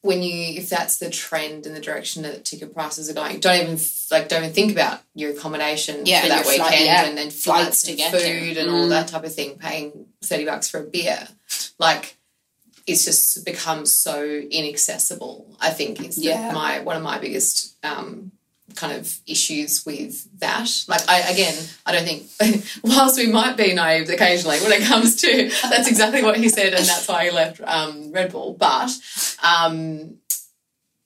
when you if that's the trend and the direction that ticket prices are going, don't even like don't even think about your accommodation Yeah, for that your weekend flight- yeah, and then flights flights to and get food and all Mm. that type of thing, paying thirty bucks for a beer. Like it's just become so inaccessible. I think is Yeah. my one of my biggest um, kind of issues with that. Like I again, I don't think whilst we might be naive occasionally when it comes to that's exactly what he said and that's why he left um, Red Bull. But um,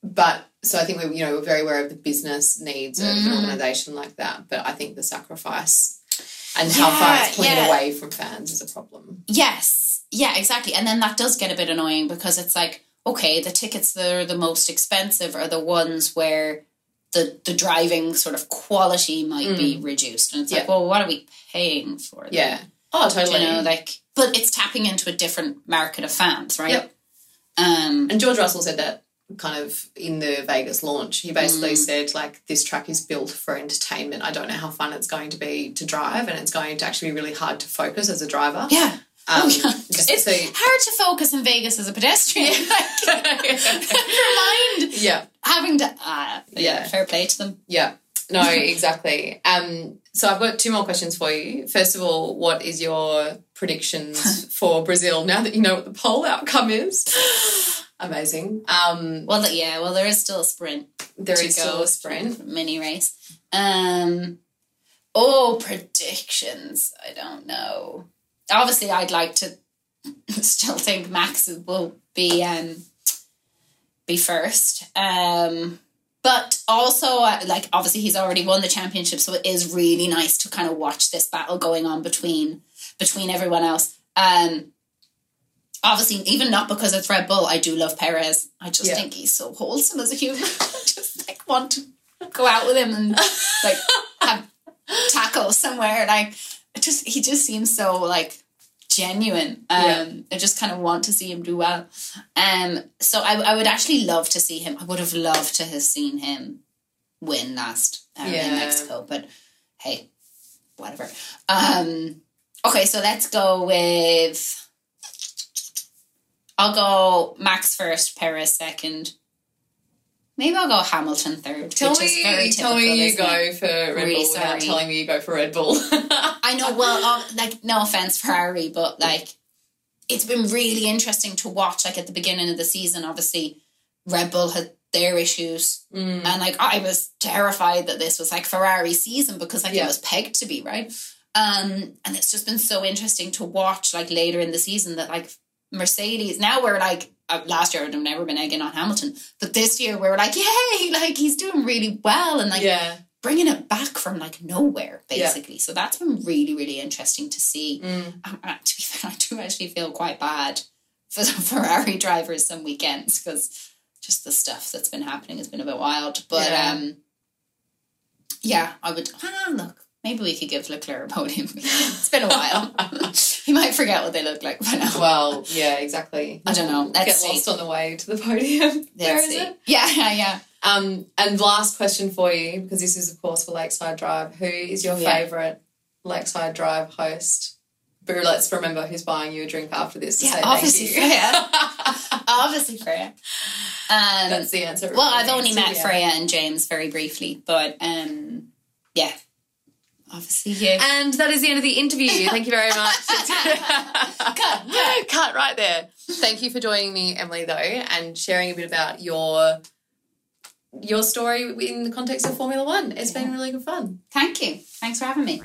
but so I think we you know we're very aware of the business needs of an Mm. organisation like that. But I think the sacrifice and how far it's pulling yeah. away from fans is a problem. Yes, yeah, exactly. And then that does get a bit annoying because it's like, okay, the tickets that are the most expensive are the ones where the the driving sort of quality might be reduced, and it's like, Mm. Well, what are we paying for? then? Yeah. Oh, totally. you know, like, but it's tapping into a different market of fans, right? Yep. Um, And George Russell said that kind of in the Vegas launch. He basically Mm. said like this track is built for entertainment. I don't know how fun it's going to be to drive, and it's going to actually be really hard to focus as a driver. yeah. Um, oh, yeah. It's so- hard to focus in Vegas as a pedestrian. Like, never mind yeah, having to. Uh, yeah, Yeah. fair play to them. yeah. No, exactly. Um, so I've got two more questions for you. First of all, what is your predictions for Brazil now that you know what the pole outcome is? Amazing. Um, Well, yeah. Well, there is still a sprint. There is still a sprint. mini race. Um, oh, predictions. I don't know. Obviously, I'd like to still think Max will be um be first. Um, but also, uh, like obviously, he's already won the championship, so it is really nice to kind of watch this battle going on between between everyone else. Um, obviously, even not because it's Red Bull, I do love Perez. I just Yeah. think he's so wholesome as a human. I just like want to go out with him and like have tacos somewhere. Like it just he just seems so like genuine. Um Yeah. I just kind of want to see him do well. Um so I I would actually love to see him. I would have loved to have seen him win last uh, Yeah. in Mexico, but hey, whatever. Um okay, so let's go with I'll go Max first, Perez second. Maybe I'll go Hamilton third. Tell which is very me, tell me you go it? for Red Really Bull without telling me you go for Red Bull. I know. Well, uh, like no offense, Ferrari, but like it's been really interesting to watch. Like at the beginning of the season, obviously Red Bull had their issues, Mm. and like I was terrified that this was like Ferrari season because like Yeah. it was pegged to be right. Um, and it's just been so interesting to watch like later in the season that like Mercedes now we're like last year I'd have never been egging on Hamilton, but this year we're like yay, like he's doing really well and like yeah. bringing it back from like nowhere, Yeah. basically. So that's been really, really interesting to see. Mm. Um, uh, to be fair, I do actually feel quite bad for the Ferrari drivers some weekends because just the stuff that's been happening has been a bit wild. But Yeah. um, yeah, I would. Ah, look, maybe we could give Leclerc a podium. it's been a while. he might forget what they look like by now. Well, yeah, exactly. I don't know. Let's Get see. lost on the way to the podium. Where is it? Yeah, yeah, yeah. Um, and last question for you, because this is of course for Lakeside Drive. Who is your Yeah. favourite Lakeside Drive host? Boo, let's remember who's buying you a drink after this to Yeah, say obviously you. Freya. Obviously Freya. Um, That's the answer. Well, I've only met Yeah. Freya and James very briefly, but um, yeah, obviously you. And that is the end of the interview. Thank you very much. cut, cut right there. Thank you for joining me, Emily, though, and sharing a bit about your your story in the context of Formula One. It's been really good fun. Thank you. Thanks for having me.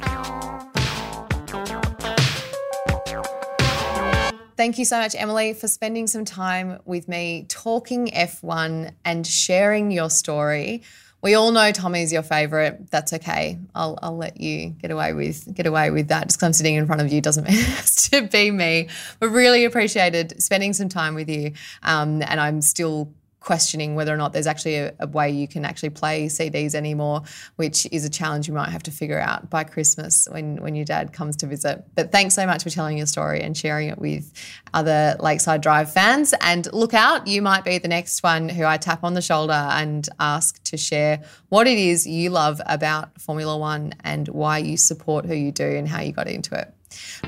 Thank you so much, Emily, for spending some time with me talking F1 and sharing your story. We all know Tommy's your favourite. That's okay. I'll, I'll let you get away with get away with that. Just because I'm sitting in front of you doesn't mean it has to be me. But really appreciated spending some time with you. Um, and I'm still questioning whether or not there's actually a, a way you can actually play CDs anymore, which is a challenge you might have to figure out by Christmas when, when your dad comes to visit. But thanks so much for telling your story and sharing it with other Lakeside Drive fans. And look out, you might be the next one who I tap on the shoulder and ask to share what it is you love about Formula One and why you support who you do and how you got into it.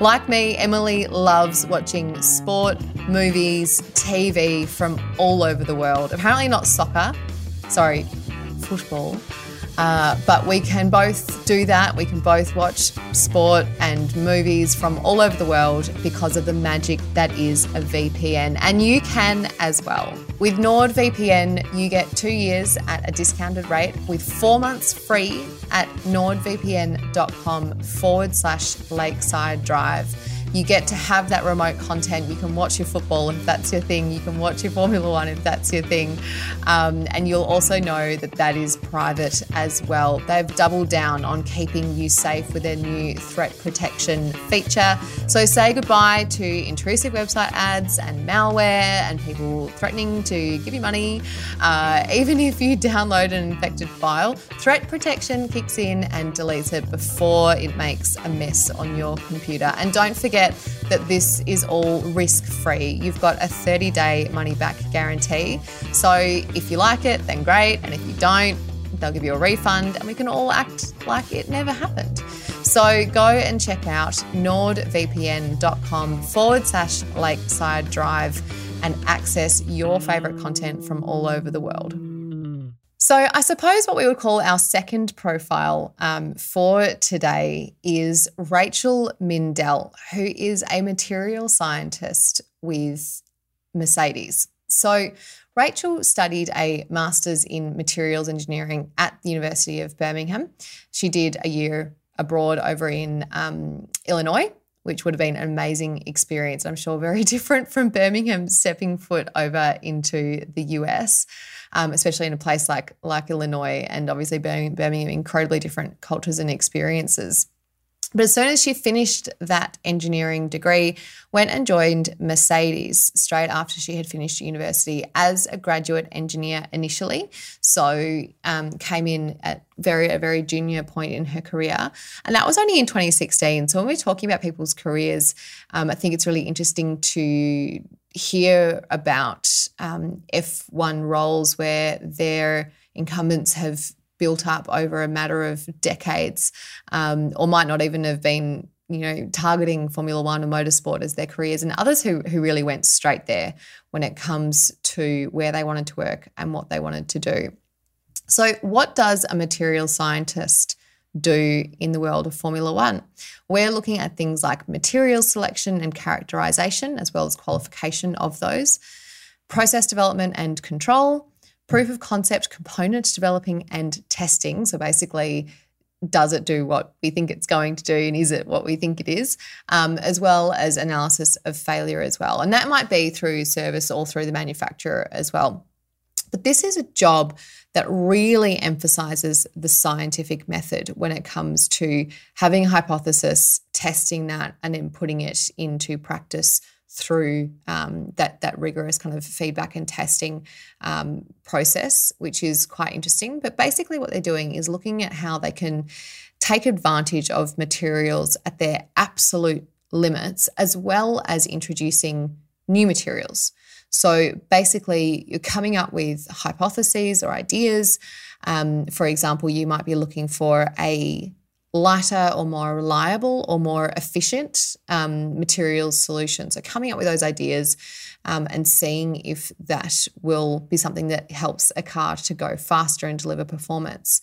Like me, Emily loves watching sport, movies, TV from all over the world. Apparently, not soccer, sorry, football. Uh, but we can both do that. We can both watch sport and movies from all over the world because of the magic that is a VPN. And you can as well. With NordVPN, you get two years at a discounted rate with four months free at nordvpn.com forward slash lakeside drive. You get to have that remote content. You can watch your football if that's your thing. You can watch your Formula One if that's your thing. Um, and you'll also know that that is private as well. They've doubled down on keeping you safe with their new threat protection feature. So say goodbye to intrusive website ads and malware and people threatening to give you money. Uh, even if you download an infected file, threat protection kicks in and deletes it before it makes a mess on your computer. And don't forget, that this is all risk free. You've got a 30 day money back guarantee. So if you like it, then great. And if you don't, they'll give you a refund and we can all act like it never happened. So go and check out nordvpn.com forward slash lakeside drive and access your favourite content from all over the world. So, I suppose what we would call our second profile um, for today is Rachel Mindell, who is a material scientist with Mercedes. So, Rachel studied a master's in materials engineering at the University of Birmingham. She did a year abroad over in um, Illinois, which would have been an amazing experience. I'm sure very different from Birmingham stepping foot over into the US um, especially in a place like like Illinois and obviously Birmingham, incredibly different cultures and experiences. But as soon as she finished that engineering degree, went and joined Mercedes straight after she had finished university as a graduate engineer initially. So um, came in at very a very junior point in her career, and that was only in 2016. So when we're talking about people's careers, um, I think it's really interesting to hear about um, F1 roles where their incumbents have built up over a matter of decades, um, or might not even have been, you know, targeting Formula One or motorsport as their careers, and others who who really went straight there when it comes to where they wanted to work and what they wanted to do. So, what does a material scientist do in the world of Formula One. We're looking at things like material selection and characterization, as well as qualification of those, process development and control, proof of concept component developing and testing. So basically, does it do what we think it's going to do and is it what we think it is? Um, as well as analysis of failure as well. And that might be through service or through the manufacturer as well. But this is a job that really emphasizes the scientific method when it comes to having a hypothesis, testing that, and then putting it into practice through um, that that rigorous kind of feedback and testing um, process, which is quite interesting. But basically, what they're doing is looking at how they can take advantage of materials at their absolute limits, as well as introducing new materials. So basically, you're coming up with hypotheses or ideas. Um, for example, you might be looking for a lighter or more reliable or more efficient um, materials solution. So coming up with those ideas um, and seeing if that will be something that helps a car to go faster and deliver performance.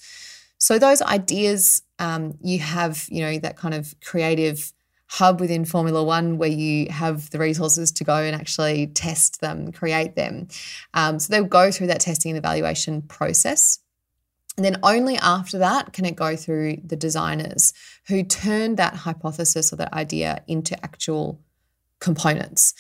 So those ideas, um, you have, you know, that kind of creative hub within Formula One where you have the resources to go and actually test them, create them. Um, so they'll go through that testing and evaluation process. And then only after that can it go through the designers who turn that hypothesis or that idea into actual components.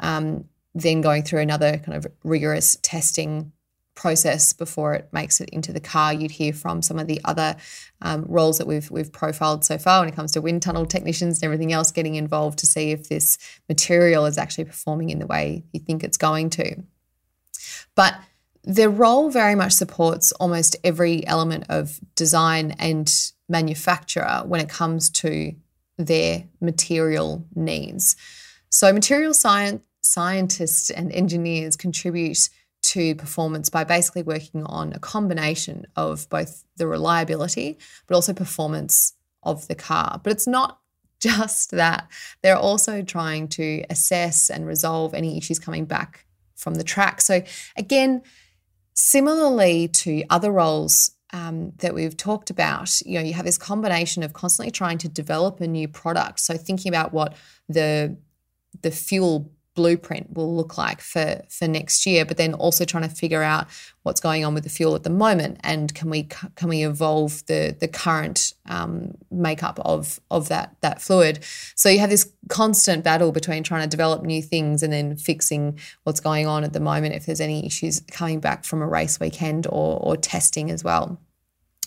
Um, then going through another kind of rigorous testing process before it makes it into the car. You'd hear from some of the other um, roles that we've we've profiled so far when it comes to wind tunnel technicians and everything else getting involved to see if this material is actually performing in the way you think it's going to. But their role very much supports almost every element of design and manufacturer when it comes to their material needs. So material science scientists and engineers contribute to performance by basically working on a combination of both the reliability but also performance of the car. But it's not just that. They're also trying to assess and resolve any issues coming back from the track. So, again, similarly to other roles um, that we've talked about, you know, you have this combination of constantly trying to develop a new product. So, thinking about what the the fuel blueprint will look like for for next year but then also trying to figure out what's going on with the fuel at the moment and can we can we evolve the the current um, makeup of of that that fluid. So you have this constant battle between trying to develop new things and then fixing what's going on at the moment if there's any issues coming back from a race weekend or or testing as well.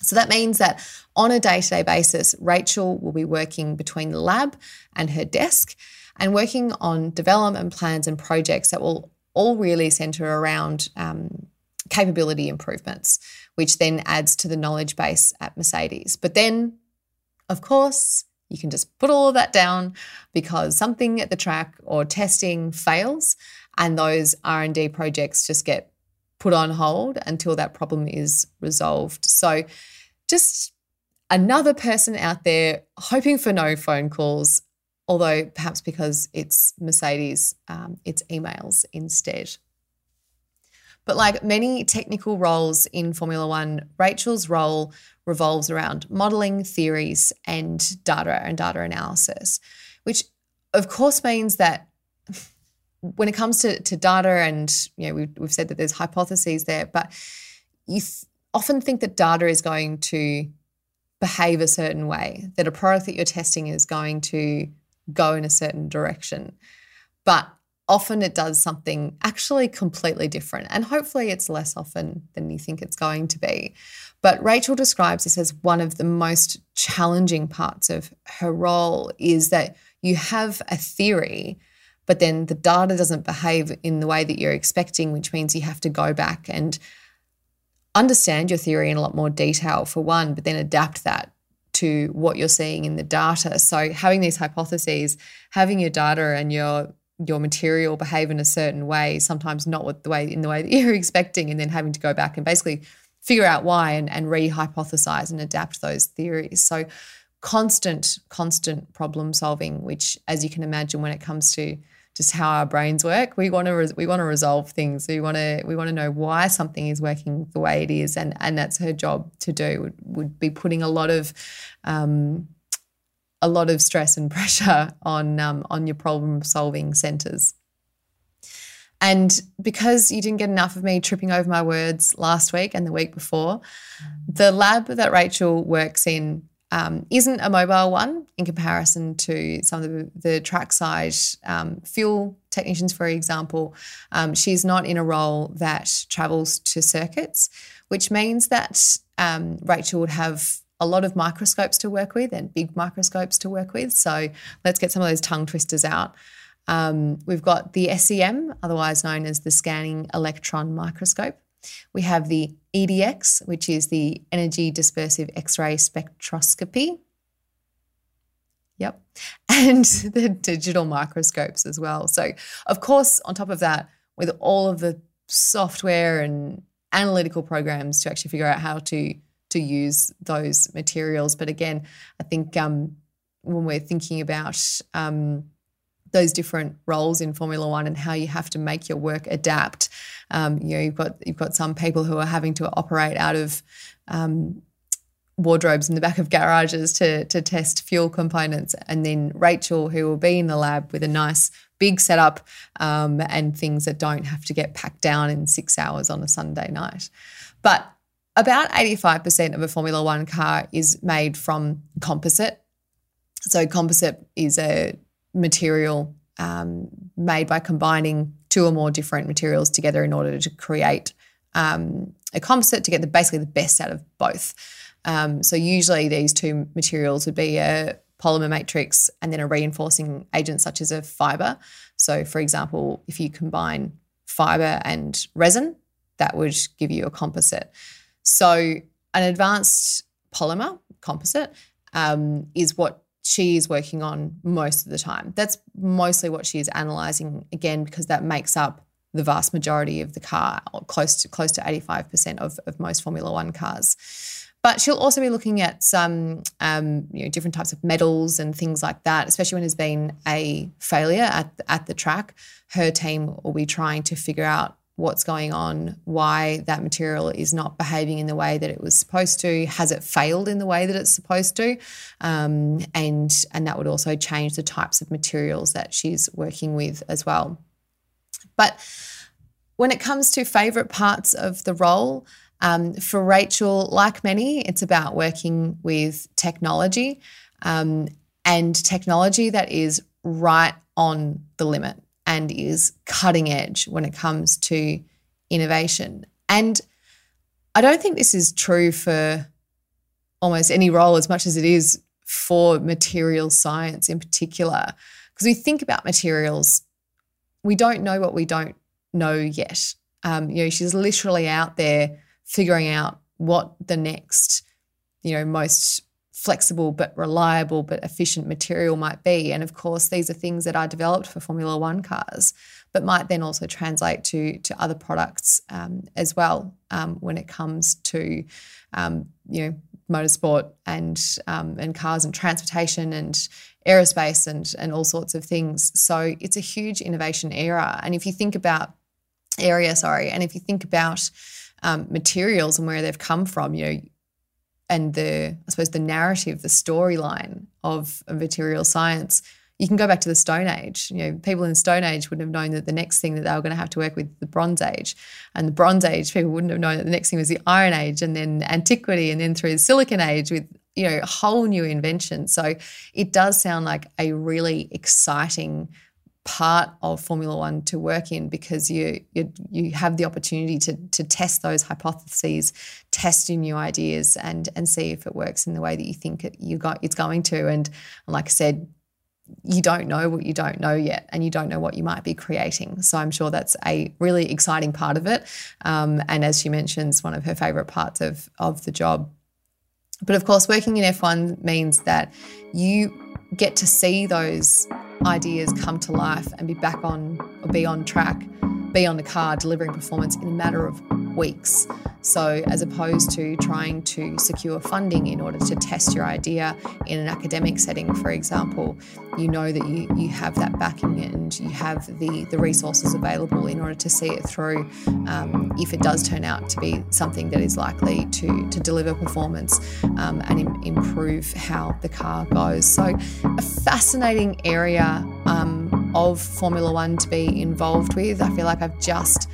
So that means that on a day to day basis, Rachel will be working between the lab and her desk and working on development plans and projects that will all really center around um, capability improvements, which then adds to the knowledge base at Mercedes. But then, of course, you can just put all of that down because something at the track or testing fails and those R&D projects just get put on hold until that problem is resolved. So just another person out there hoping for no phone calls, although perhaps because it's Mercedes, um, it's emails instead. But like many technical roles in Formula One, Rachel's role revolves around modeling, theories, and data and data analysis, which of course means that when it comes to, to data, and you know we've, we've said that there's hypotheses there, but you th- often think that data is going to behave a certain way, that a product that you're testing is going to go in a certain direction. But often it does something actually completely different. And hopefully it's less often than you think it's going to be. But Rachel describes this as one of the most challenging parts of her role is that you have a theory, but then the data doesn't behave in the way that you're expecting, which means you have to go back and understand your theory in a lot more detail for one, but then adapt that to what you're seeing in the data. So having these hypotheses, having your data and your your material behave in a certain way, sometimes not with the way in the way that you're expecting, and then having to go back and basically figure out why and, and re-hypothesize and adapt those theories. So constant, constant problem solving, which as you can imagine when it comes to just how our brains work. We want to re- we want to resolve things. We want to we want to know why something is working the way it is, and and that's her job to do. Would, would be putting a lot of um, a lot of stress and pressure on um, on your problem solving centers. And because you didn't get enough of me tripping over my words last week and the week before, the lab that Rachel works in um, isn't a mobile one in comparison to some of the, the trackside um, fuel technicians, for example. Um, she's not in a role that travels to circuits, which means that um, Rachel would have a lot of microscopes to work with and big microscopes to work with. So let's get some of those tongue twisters out. Um, we've got the SEM, otherwise known as the scanning electron microscope. We have the EDX, which is the energy dispersive X ray spectroscopy. Yep. And the digital microscopes as well. So, of course, on top of that, with all of the software and analytical programs to actually figure out how to to use those materials. But again, I think um, when we're thinking about um, those different roles in Formula One and how you have to make your work adapt. Um, you know, you've got you've got some people who are having to operate out of um, wardrobes in the back of garages to to test fuel components, and then Rachel, who will be in the lab with a nice big setup um, and things that don't have to get packed down in six hours on a Sunday night. But about 85% of a Formula One car is made from composite. So, composite is a material um, made by combining two or more different materials together in order to create um, a composite to get the, basically the best out of both. Um, so usually these two materials would be a polymer matrix and then a reinforcing agent such as a fiber. So for example, if you combine fiber and resin, that would give you a composite. So an advanced polymer composite um, is what she is working on most of the time. That's mostly what she is analyzing again because that makes up the vast majority of the car, close to close to 85% of, of most Formula One cars. But she'll also be looking at some um, you know, different types of metals and things like that, especially when there's been a failure at, at the track. Her team will be trying to figure out what's going on, why that material is not behaving in the way that it was supposed to, has it failed in the way that it's supposed to, um, and and that would also change the types of materials that she's working with as well. But when it comes to favorite parts of the role, um, for Rachel, like many, it's about working with technology um, and technology that is right on the limit and is cutting edge when it comes to innovation. And I don't think this is true for almost any role as much as it is for material science in particular. Because we think about materials, we don't know what we don't know yet. Um, you know, she's literally out there figuring out what the next, you know, most flexible but reliable but efficient material might be. And of course, these are things that are developed for Formula One cars, but might then also translate to to other products um, as well um, when it comes to um, you know motorsport and um, and cars and transportation and aerospace and and all sorts of things. So it's a huge innovation era. And if you think about area, sorry, and if you think about um, materials and where they've come from, you know, and the I suppose the narrative, the storyline of, material science, you can go back to the Stone Age. You know, people in the Stone Age wouldn't have known that the next thing that they were going to have to work with the Bronze Age, and the Bronze Age people wouldn't have known that the next thing was the Iron Age, and then Antiquity, and then through the Silicon Age with you know whole new invention. So it does sound like a really exciting part of Formula One to work in because you you, you have the opportunity to to test those hypotheses, test your new ideas, and and see if it works in the way that you think it, you got it's going to. And like I said, you don't know what you don't know yet, and you don't know what you might be creating. So I'm sure that's a really exciting part of it. Um, and as she mentions, one of her favorite parts of of the job. But of course, working in F1 means that you get to see those ideas come to life and be back on or be on track, be on the car delivering performance in a matter of weeks. So, as opposed to trying to secure funding in order to test your idea in an academic setting, for example, you know that you, you have that backing and you have the, the resources available in order to see it through um, if it does turn out to be something that is likely to, to deliver performance um, and Im- improve how the car goes. So, a fascinating area um, of Formula One to be involved with. I feel like I've just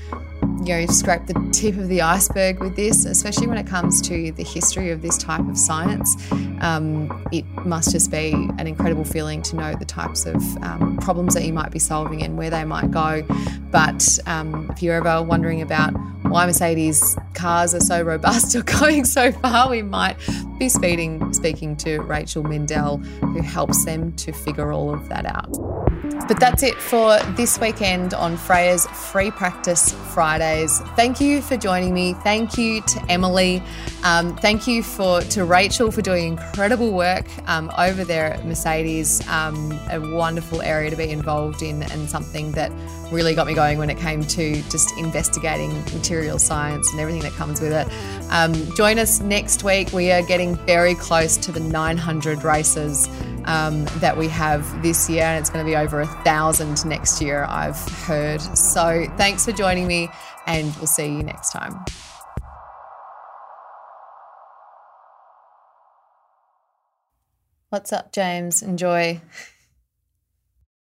you know, scrape the tip of the iceberg with this, especially when it comes to the history of this type of science. Um, it must just be an incredible feeling to know the types of um, problems that you might be solving and where they might go. But um, if you're ever wondering about why Mercedes cars are so robust or going so far, we might be speaking, speaking to Rachel Mindell, who helps them to figure all of that out. But that's it for this weekend on Freya's Free Practice Fridays. Thank you for joining me. Thank you to Emily. Um, thank you for to Rachel for doing incredible work um, over there at Mercedes. Um, a wonderful area to be involved in, and something that really got me going when it came to just investigating material science and everything that comes with it. Um, join us next week. We are getting very close to the 900 races um, that we have this year, and it's going to be over a thousand next year, I've heard. So thanks for joining me, and we'll see you next time. What's up, James? Enjoy.